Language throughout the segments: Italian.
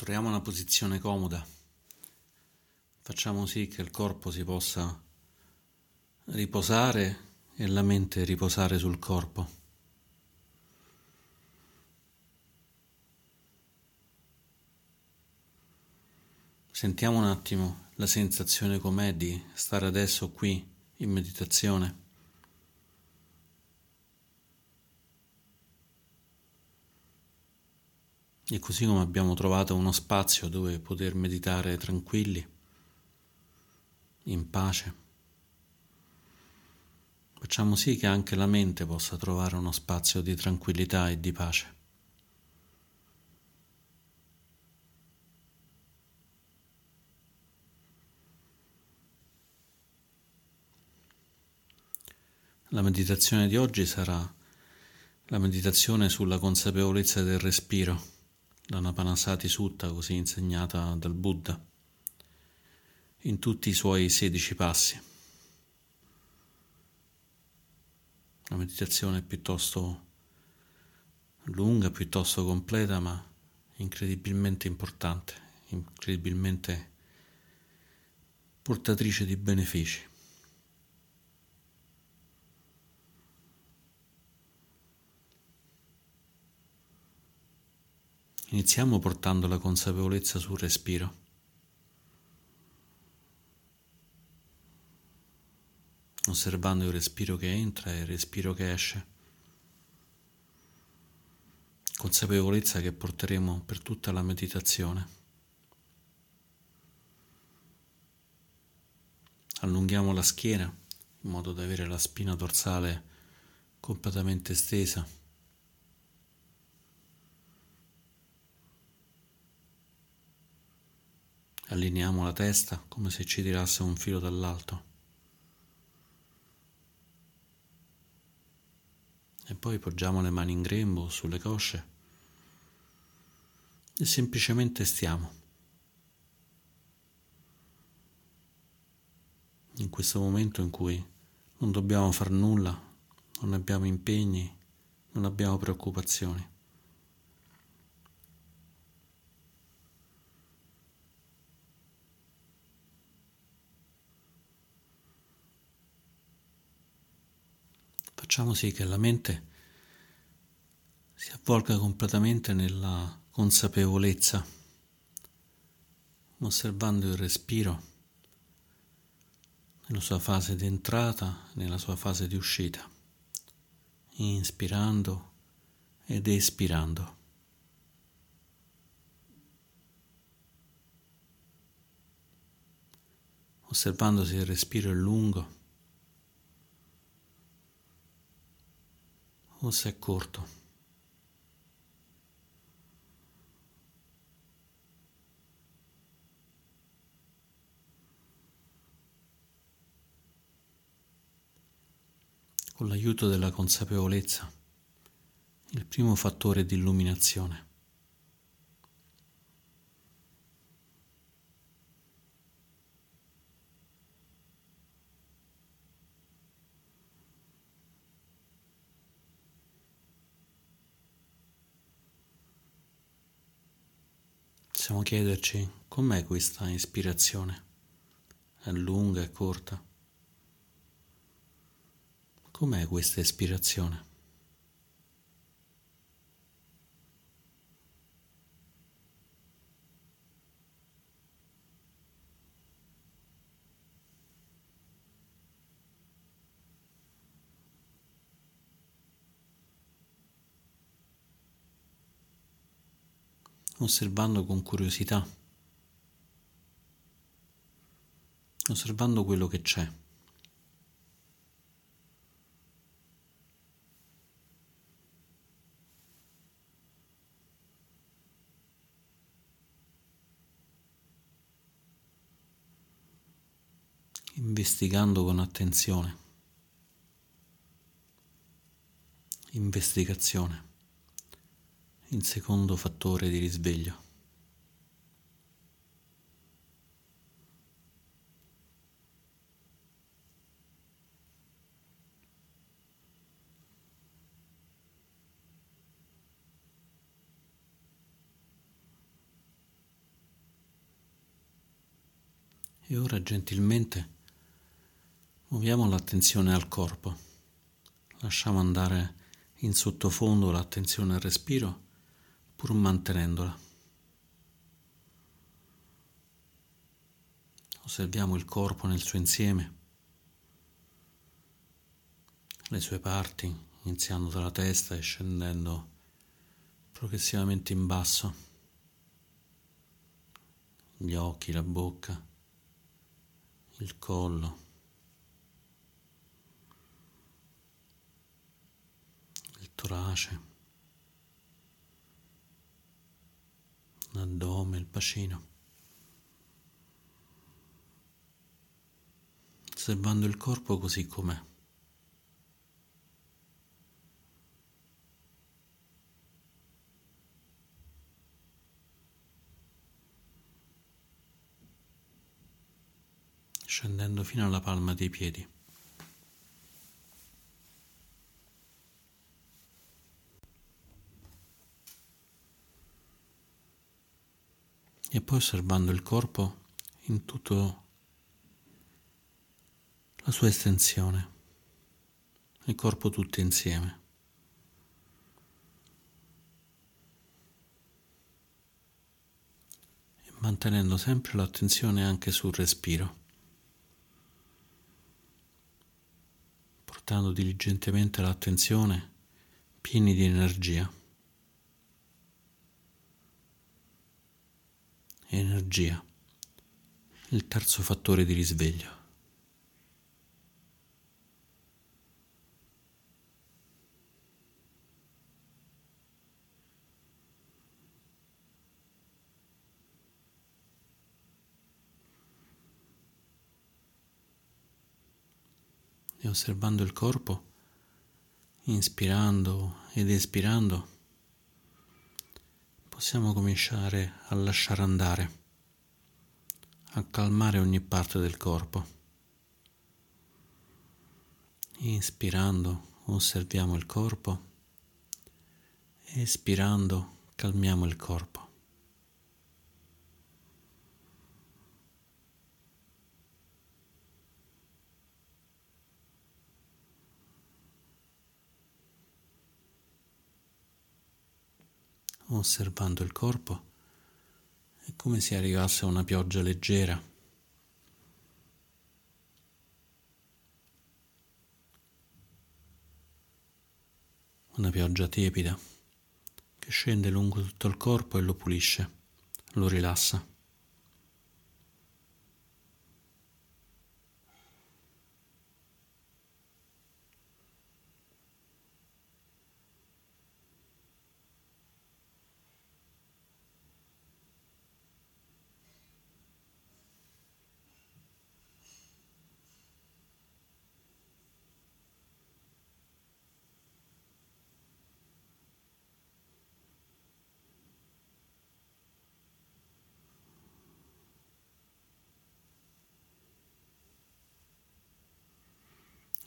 Troviamo una posizione comoda, facciamo sì che il corpo si possa riposare e la mente riposare sul corpo. Sentiamo un attimo la sensazione com'è di stare adesso qui in meditazione. E così come abbiamo trovato uno spazio dove poter meditare tranquilli, in pace, facciamo sì che anche la mente possa trovare uno spazio di tranquillità e di pace. La meditazione di oggi sarà la meditazione sulla consapevolezza del respiro l'Anapanasati Sutta così insegnata dal Buddha in tutti i suoi sedici passi. La meditazione è piuttosto lunga, piuttosto completa, ma incredibilmente importante, incredibilmente portatrice di benefici. Iniziamo portando la consapevolezza sul respiro. Osservando il respiro che entra e il respiro che esce. Consapevolezza che porteremo per tutta la meditazione. Allunghiamo la schiena in modo da avere la spina dorsale completamente stesa. Allineiamo la testa come se ci tirasse un filo dall'alto. E poi poggiamo le mani in grembo sulle cosce e semplicemente stiamo. In questo momento in cui non dobbiamo far nulla, non abbiamo impegni, non abbiamo preoccupazioni. Facciamo sì che la mente si avvolga completamente nella consapevolezza, osservando il respiro nella sua fase di entrata, nella sua fase di uscita, inspirando ed espirando. Osservando se il respiro è lungo o se è corto. Con l'aiuto della consapevolezza, il primo fattore di illuminazione. Possiamo chiederci com'è questa ispirazione? È lunga, è corta? Com'è questa ispirazione? Osservando con curiosità, osservando quello che c'è. investigando con attenzione, investigazione il secondo fattore di risveglio. E ora gentilmente muoviamo l'attenzione al corpo. Lasciamo andare in sottofondo l'attenzione al respiro pur mantenendola. Osserviamo il corpo nel suo insieme, le sue parti, iniziando dalla testa e scendendo progressivamente in basso, gli occhi, la bocca il collo, il torace, l'addome, il bacino. Osservando il corpo così com'è. scendendo fino alla palma dei piedi. E poi osservando il corpo in tutta la sua estensione, il corpo tutto insieme. E mantenendo sempre l'attenzione anche sul respiro. portando diligentemente l'attenzione pieni di energia. Energia, il terzo fattore di risveglio. e osservando il corpo, inspirando ed espirando, possiamo cominciare a lasciare andare, a calmare ogni parte del corpo. Inspirando osserviamo il corpo, espirando calmiamo il corpo. Osservando il corpo, è come se arrivasse una pioggia leggera. Una pioggia tiepida che scende lungo tutto il corpo e lo pulisce, lo rilassa.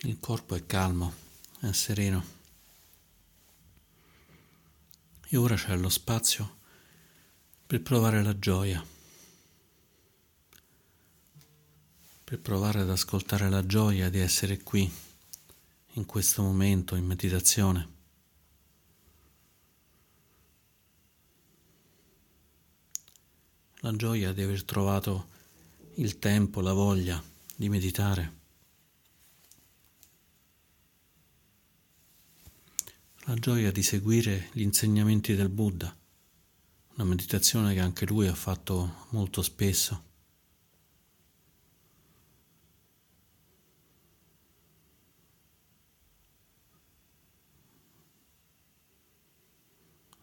Il corpo è calmo, è sereno. E ora c'è lo spazio per provare la gioia, per provare ad ascoltare la gioia di essere qui, in questo momento, in meditazione. La gioia di aver trovato il tempo, la voglia di meditare. La gioia di seguire gli insegnamenti del Buddha, una meditazione che anche lui ha fatto molto spesso.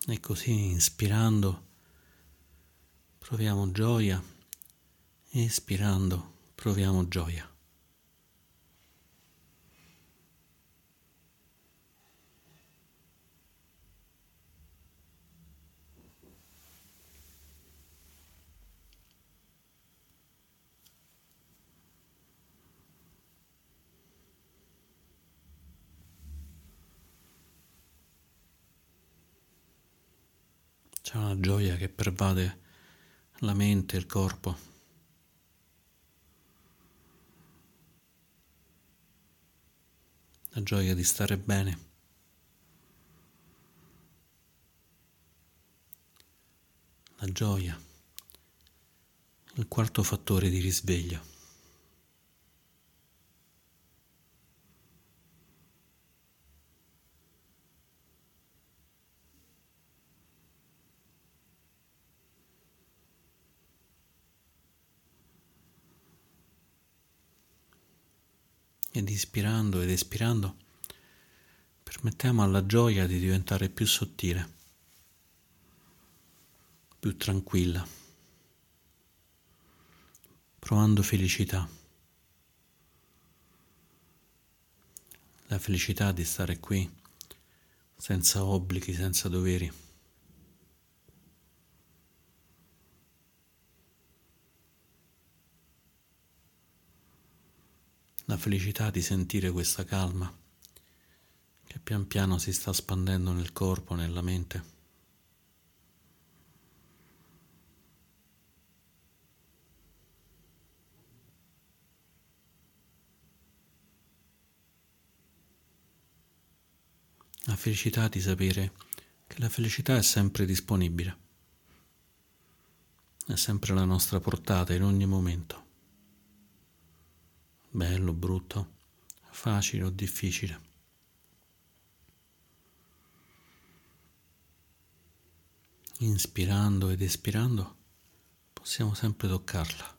E così, ispirando, proviamo gioia, espirando, proviamo gioia. gioia che pervade la mente, il corpo. La gioia di stare bene. La gioia, il quarto fattore di risveglio. Ed ispirando ed espirando permettiamo alla gioia di diventare più sottile, più tranquilla, provando felicità. La felicità di stare qui senza obblighi, senza doveri. La felicità di sentire questa calma che pian piano si sta spandendo nel corpo, nella mente. La felicità di sapere che la felicità è sempre disponibile, è sempre alla nostra portata in ogni momento bello, brutto, facile o difficile. Inspirando ed espirando possiamo sempre toccarla.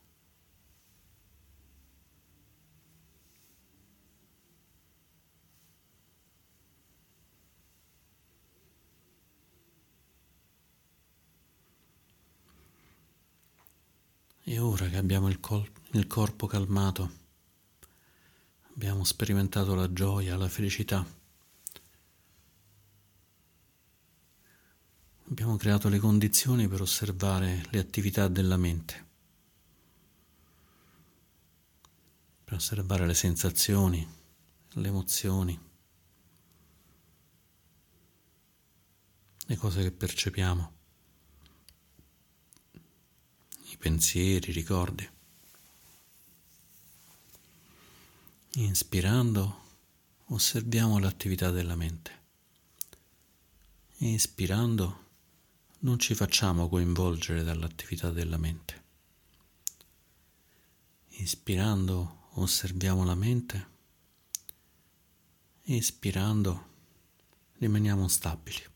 E ora che abbiamo il, col- il corpo calmato, abbiamo sperimentato la gioia, la felicità. Abbiamo creato le condizioni per osservare le attività della mente, per osservare le sensazioni, le emozioni, le cose che percepiamo, i pensieri, i ricordi. Inspirando osserviamo l'attività della mente. Inspirando non ci facciamo coinvolgere dall'attività della mente. Inspirando osserviamo la mente. Inspirando rimaniamo stabili.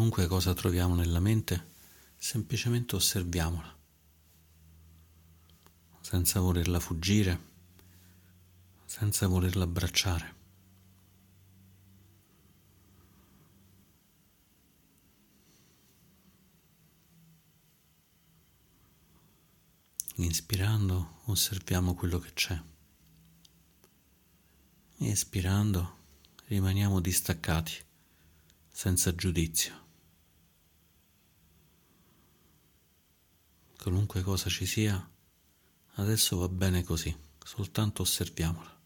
Qualunque cosa troviamo nella mente, semplicemente osserviamola, senza volerla fuggire, senza volerla abbracciare. Inspirando osserviamo quello che c'è. Espirando rimaniamo distaccati senza giudizio. Qualunque cosa ci sia, adesso va bene così, soltanto osserviamola.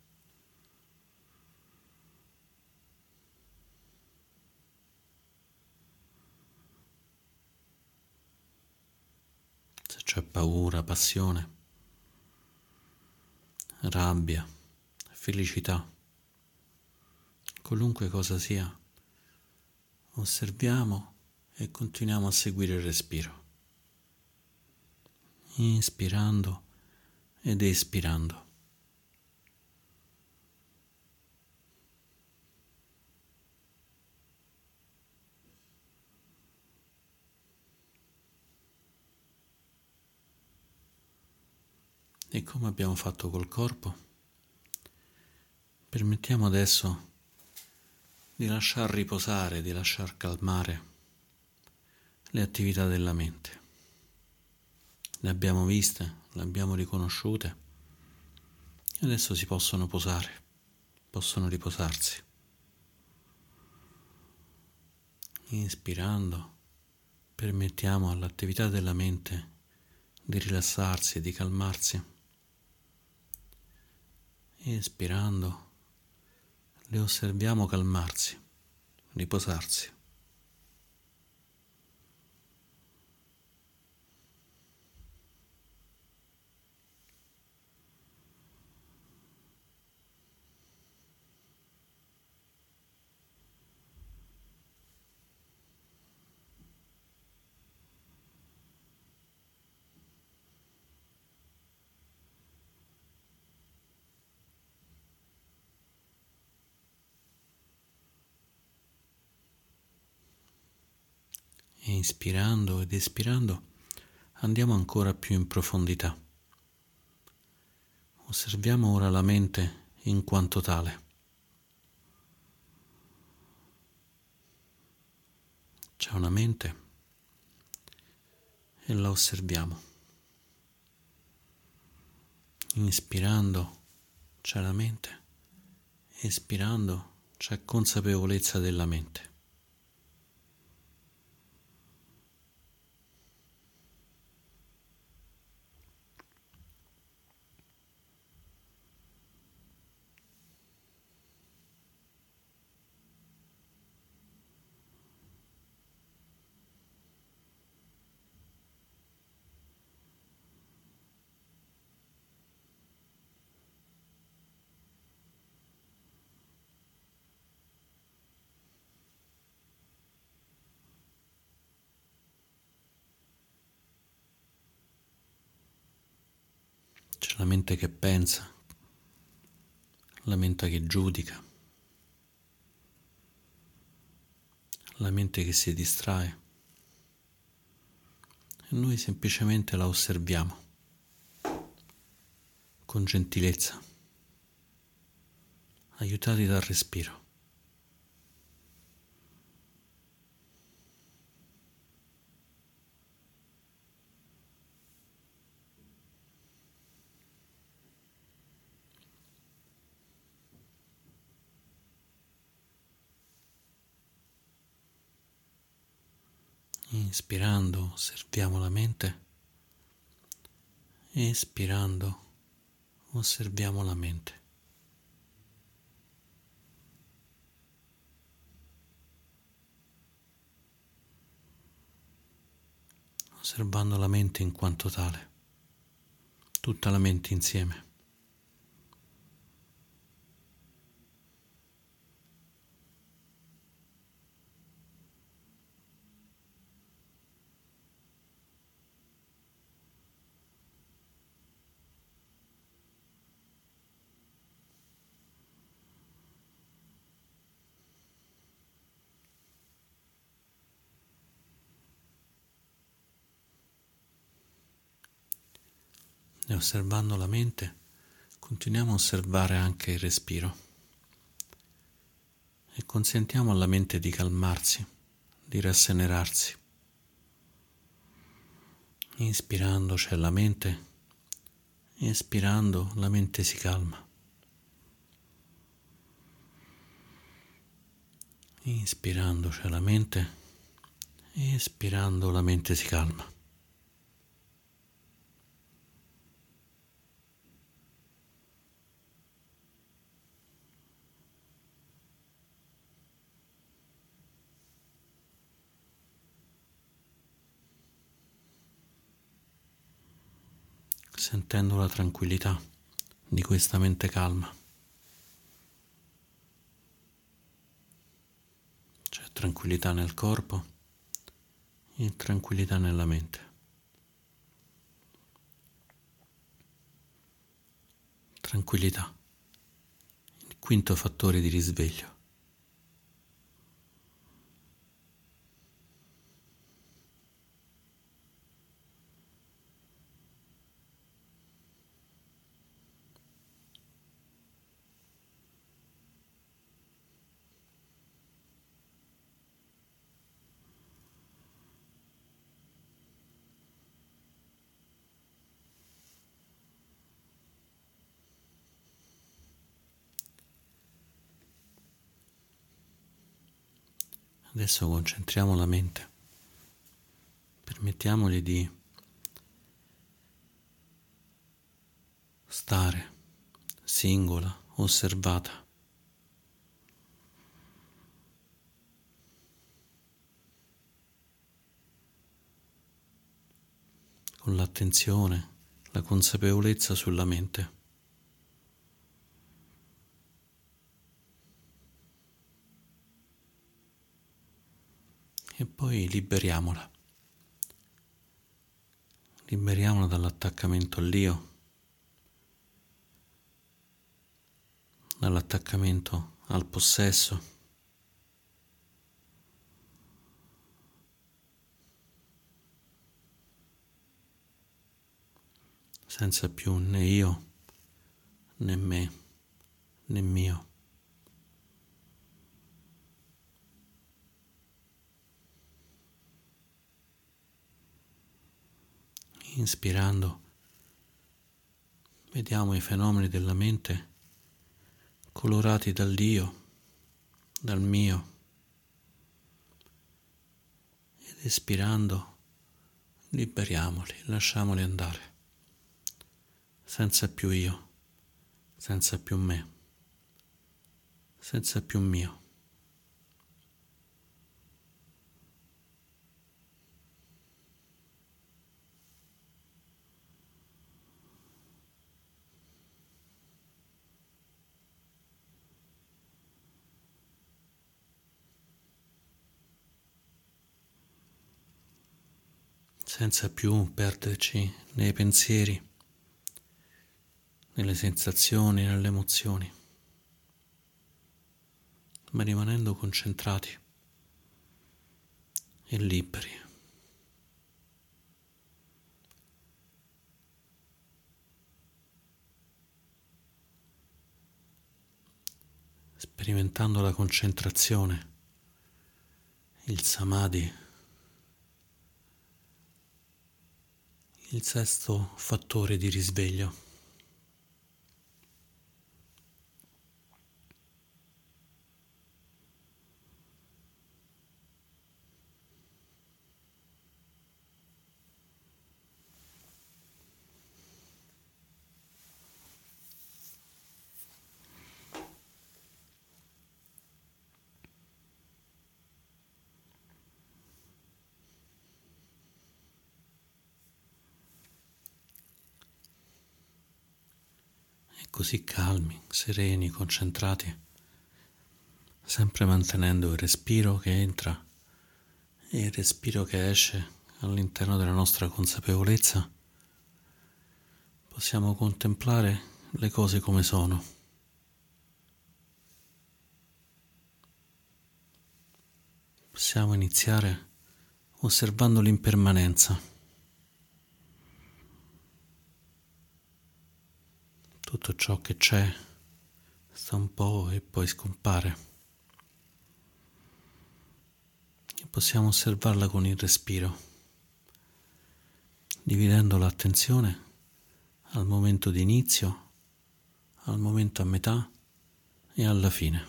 Se c'è paura, passione, rabbia, felicità, qualunque cosa sia, osserviamo e continuiamo a seguire il respiro, inspirando ed espirando. E come abbiamo fatto col corpo, permettiamo adesso di lasciar riposare, di lasciar calmare le attività della mente. Le abbiamo viste, le abbiamo riconosciute e adesso si possono posare, possono riposarsi. Inspirando, permettiamo all'attività della mente di rilassarsi di calmarsi espirando, le osserviamo calmarsi, riposarsi. Inspirando ed espirando andiamo ancora più in profondità. Osserviamo ora la mente in quanto tale. C'è una mente e la osserviamo. Inspirando c'è la mente, espirando c'è consapevolezza della mente. C'è la mente che pensa, la mente che giudica, la mente che si distrae e noi semplicemente la osserviamo con gentilezza, aiutati dal respiro. Inspirando osserviamo la mente, espirando osserviamo la mente. Osservando la mente in quanto tale, tutta la mente insieme. E osservando la mente, continuiamo a osservare anche il respiro e consentiamo alla mente di calmarsi, di rassenerarsi. Inspirando c'è la mente, espirando la mente si calma. Inspirando c'è la mente, espirando la mente si calma. Sentendo la tranquillità di questa mente calma. C'è tranquillità nel corpo e tranquillità nella mente. Tranquillità, il quinto fattore di risveglio. Adesso concentriamo la mente, permettiamogli di stare singola, osservata. con l'attenzione, la consapevolezza sulla mente. E poi liberiamola. Liberiamola dall'attaccamento all'io, dall'attaccamento al possesso. senza più né io né me né mio. Inspirando, vediamo i fenomeni della mente colorati dall'io, dal mio, ed espirando liberiamoli, lasciamoli andare senza più io, senza più me, senza più mio. Senza più perderci nei pensieri nelle sensazioni, nelle emozioni, ma rimanendo concentrati e liberi. Sperimentando la concentrazione, il samadhi, il sesto fattore di risveglio. Così calmi, sereni, concentrati, sempre mantenendo il respiro che entra e il respiro che esce all'interno della nostra consapevolezza, possiamo contemplare le cose come sono. Possiamo iniziare osservando l'impermanenza. Tutto ciò che c'è sta un po' e poi scompare. E possiamo osservarla con il respiro, dividendo l'attenzione al momento di inizio, al momento a metà e alla fine,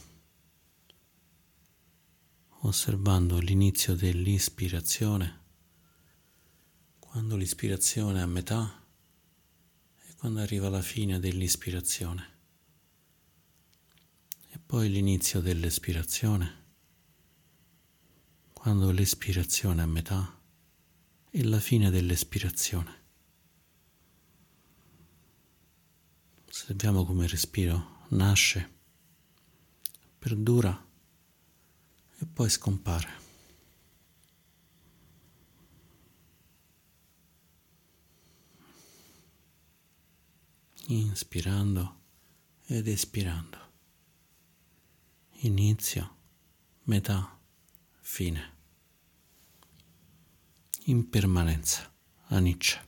osservando l'inizio dell'ispirazione, quando l'ispirazione è a metà quando arriva la fine dell'ispirazione e poi l'inizio dell'espirazione, quando l'espirazione è a metà e la fine dell'espirazione. Osserviamo come il respiro nasce, perdura e poi scompare. Inspirando ed espirando. Inizio, metà, fine. Impermanenza, aniccia.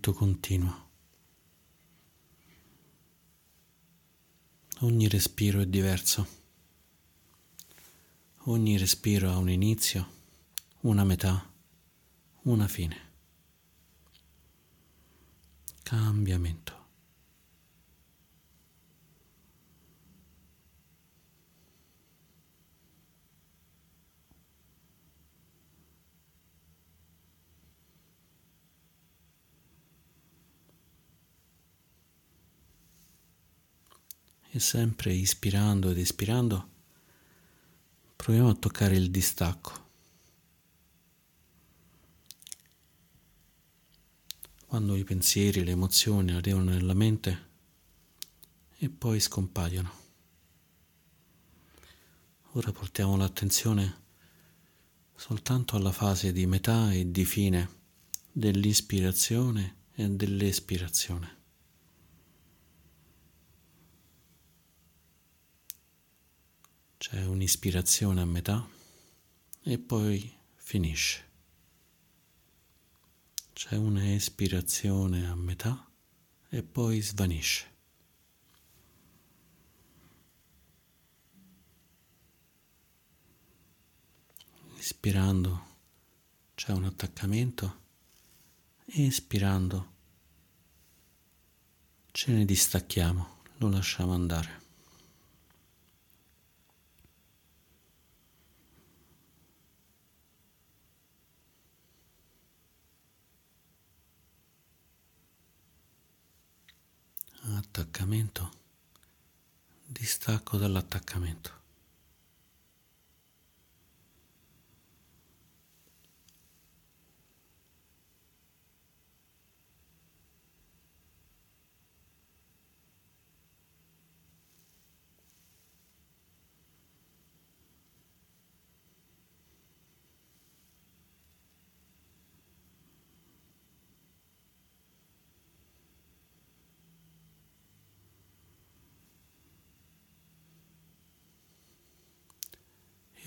cambiamento continuo. Ogni respiro è diverso. Ogni respiro ha un inizio, una metà, una fine. Cambiamento. E sempre ispirando ed espirando proviamo a toccare il distacco. Quando i pensieri, le emozioni arrivano nella mente e poi scompaiono. Ora portiamo l'attenzione soltanto alla fase di metà e di fine dell'ispirazione e dell'espirazione. C'è un'ispirazione a metà e poi finisce. C'è un'espirazione a metà e poi svanisce. Ispirando c'è un attaccamento, espirando ce ne distacchiamo, lo lasciamo andare. Attaccamento, distacco dall'attaccamento.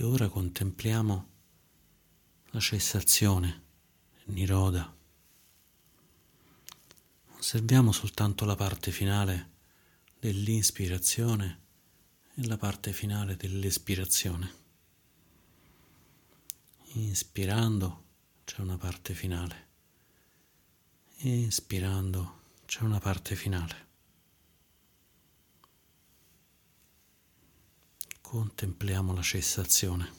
Ora contempliamo la cessazione, Niroda. Osserviamo soltanto la parte finale dell'inspirazione e la parte finale dell'espirazione. Inspirando c'è una parte finale, espirando c'è una parte finale. Contempliamo la cessazione.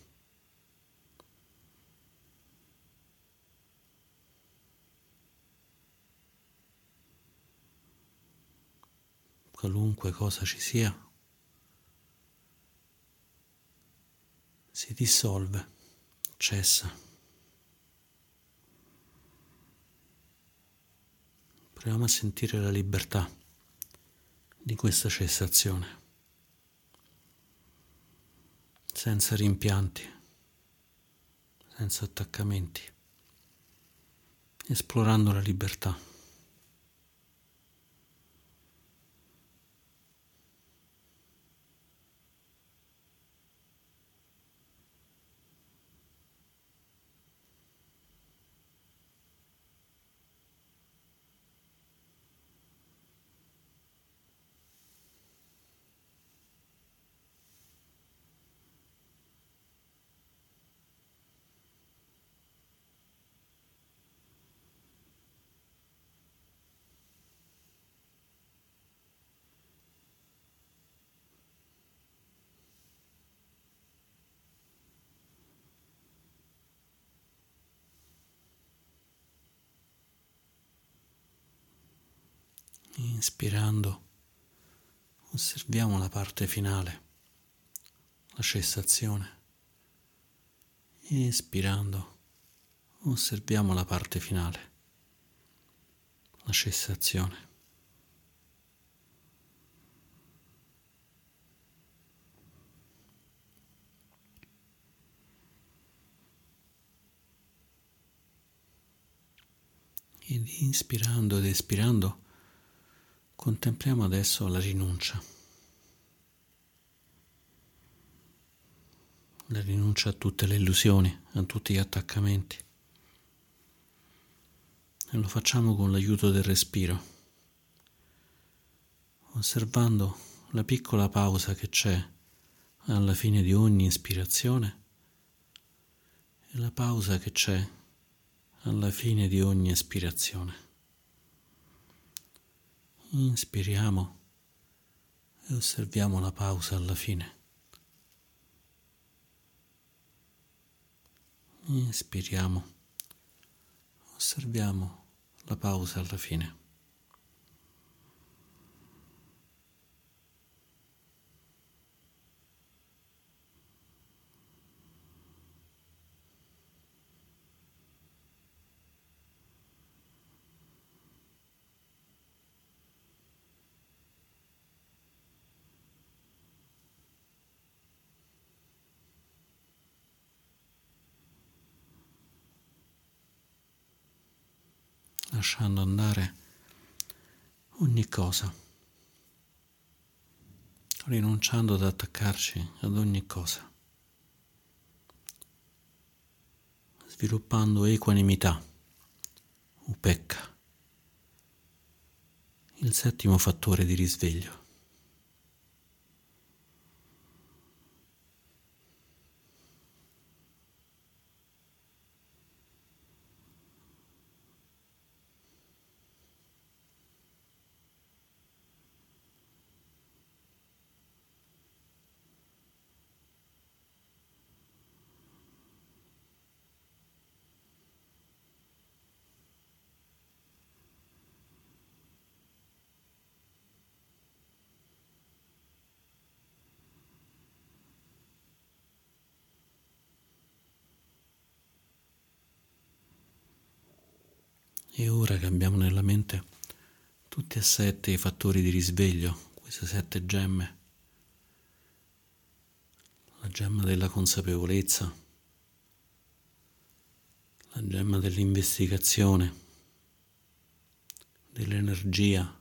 Qualunque cosa ci sia, si dissolve, cessa. Proviamo a sentire la libertà di questa cessazione senza rimpianti, senza attaccamenti, esplorando la libertà. Inspirando, osserviamo la parte finale, la cessazione. Espirando, osserviamo la parte finale, la cessazione. Ed inspirando ed espirando Contempliamo adesso la rinuncia. La rinuncia a tutte le illusioni, a tutti gli attaccamenti. E lo facciamo con l'aiuto del respiro, osservando la piccola pausa che c'è alla fine di ogni ispirazione e la pausa che c'è alla fine di ogni espirazione. Inspiriamo e osserviamo la pausa alla fine. Inspiriamo, osserviamo la pausa alla fine. Lasciando andare ogni cosa, rinunciando ad attaccarci ad ogni cosa, sviluppando equanimità, upecca, il settimo fattore di risveglio. E ora che abbiamo nella mente tutti e sette i fattori di risveglio, queste sette gemme, la gemma della consapevolezza, la gemma dell'investigazione, dell'energia,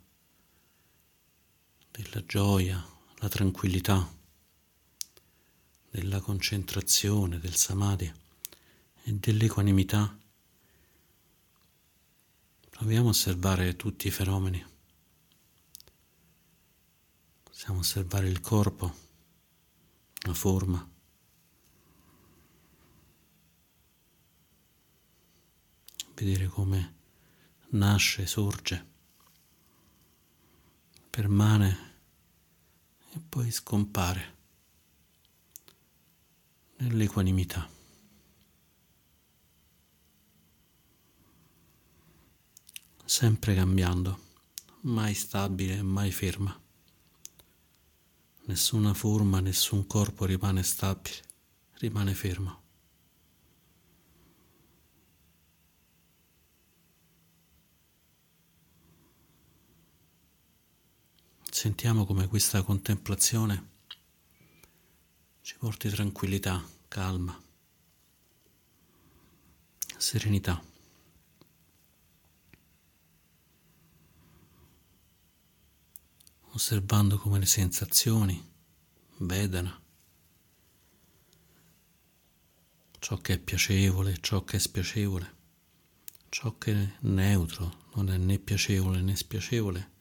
della gioia, la tranquillità, della concentrazione, del samadhi e dell'equanimità Proviamo a osservare tutti i fenomeni. Possiamo osservare il corpo, la forma. Vedere come nasce, sorge, permane e poi scompare nell'equanimità. Sempre cambiando, mai stabile, mai ferma. Nessuna forma, nessun corpo rimane stabile, rimane fermo. Sentiamo come questa contemplazione ci porti tranquillità, calma, serenità. Osservando come le sensazioni, vedano ciò che è piacevole, ciò che è spiacevole, ciò che è neutro, non è né piacevole né spiacevole,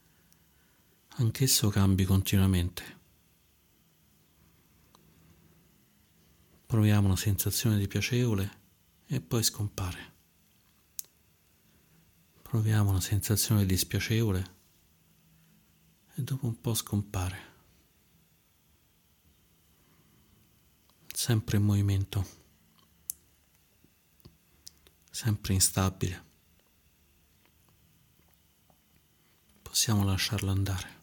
anch'esso cambi continuamente. Proviamo una sensazione di piacevole e poi scompare. Proviamo una sensazione di spiacevole e dopo un po' scompare. Sempre in movimento, sempre instabile. Possiamo lasciarlo andare.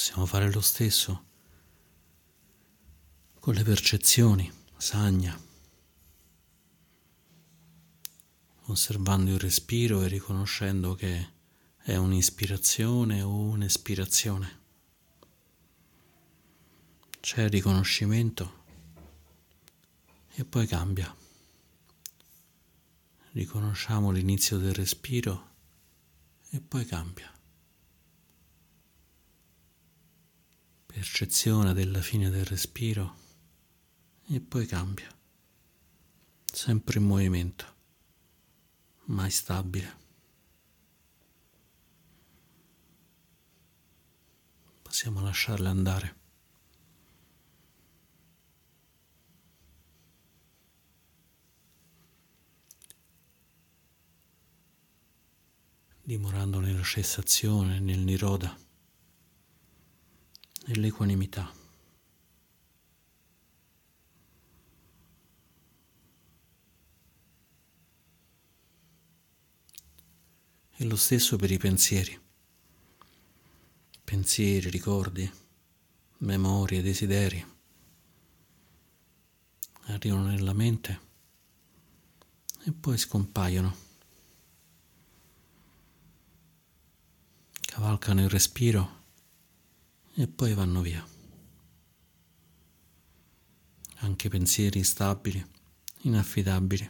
Possiamo fare lo stesso con le percezioni, sagna, osservando il respiro e riconoscendo che è un'ispirazione o un'espirazione. C'è riconoscimento e poi cambia. Riconosciamo l'inizio del respiro e poi cambia. Percezione della fine del respiro e poi cambia, sempre in movimento, mai stabile. Possiamo lasciarle andare. dimorando nella cessazione, nel niroda, nell'equanimità. E lo stesso per i pensieri. Pensieri, ricordi, memorie, desideri arrivano nella mente e poi scompaiono. cavalcano il respiro e poi vanno via. Anche pensieri instabili, inaffidabili.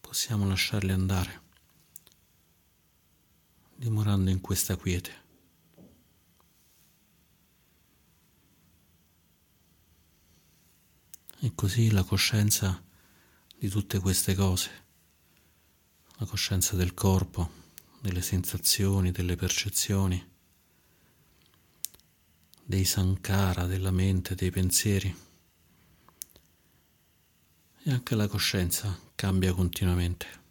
Possiamo lasciarli andare, dimorando in questa quiete. E così la coscienza di tutte queste cose, la coscienza del corpo, delle sensazioni, delle percezioni, dei sankara, della mente, dei pensieri. E anche la coscienza cambia continuamente.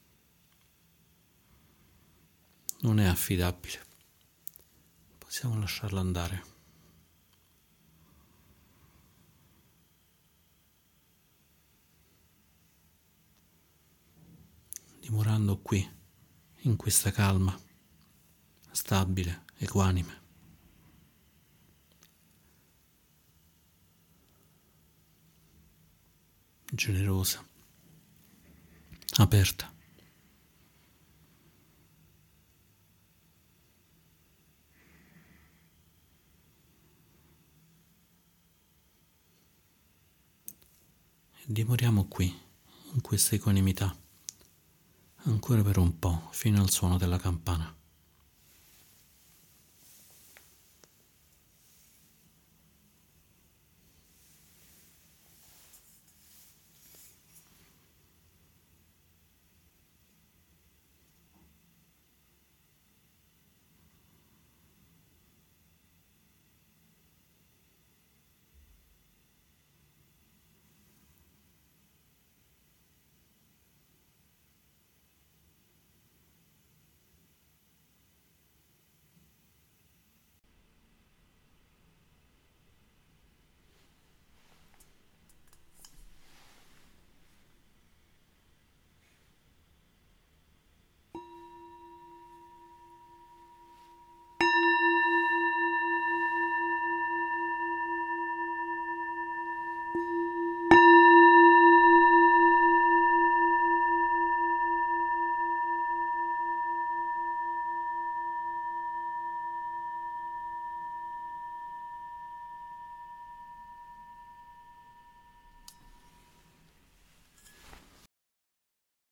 Non è affidabile. Possiamo lasciarla andare. dimorando qui in questa calma, stabile, equanime. Generosa, aperta. E dimoriamo qui, in questa equanimità ancora per un po', fino al suono della campana.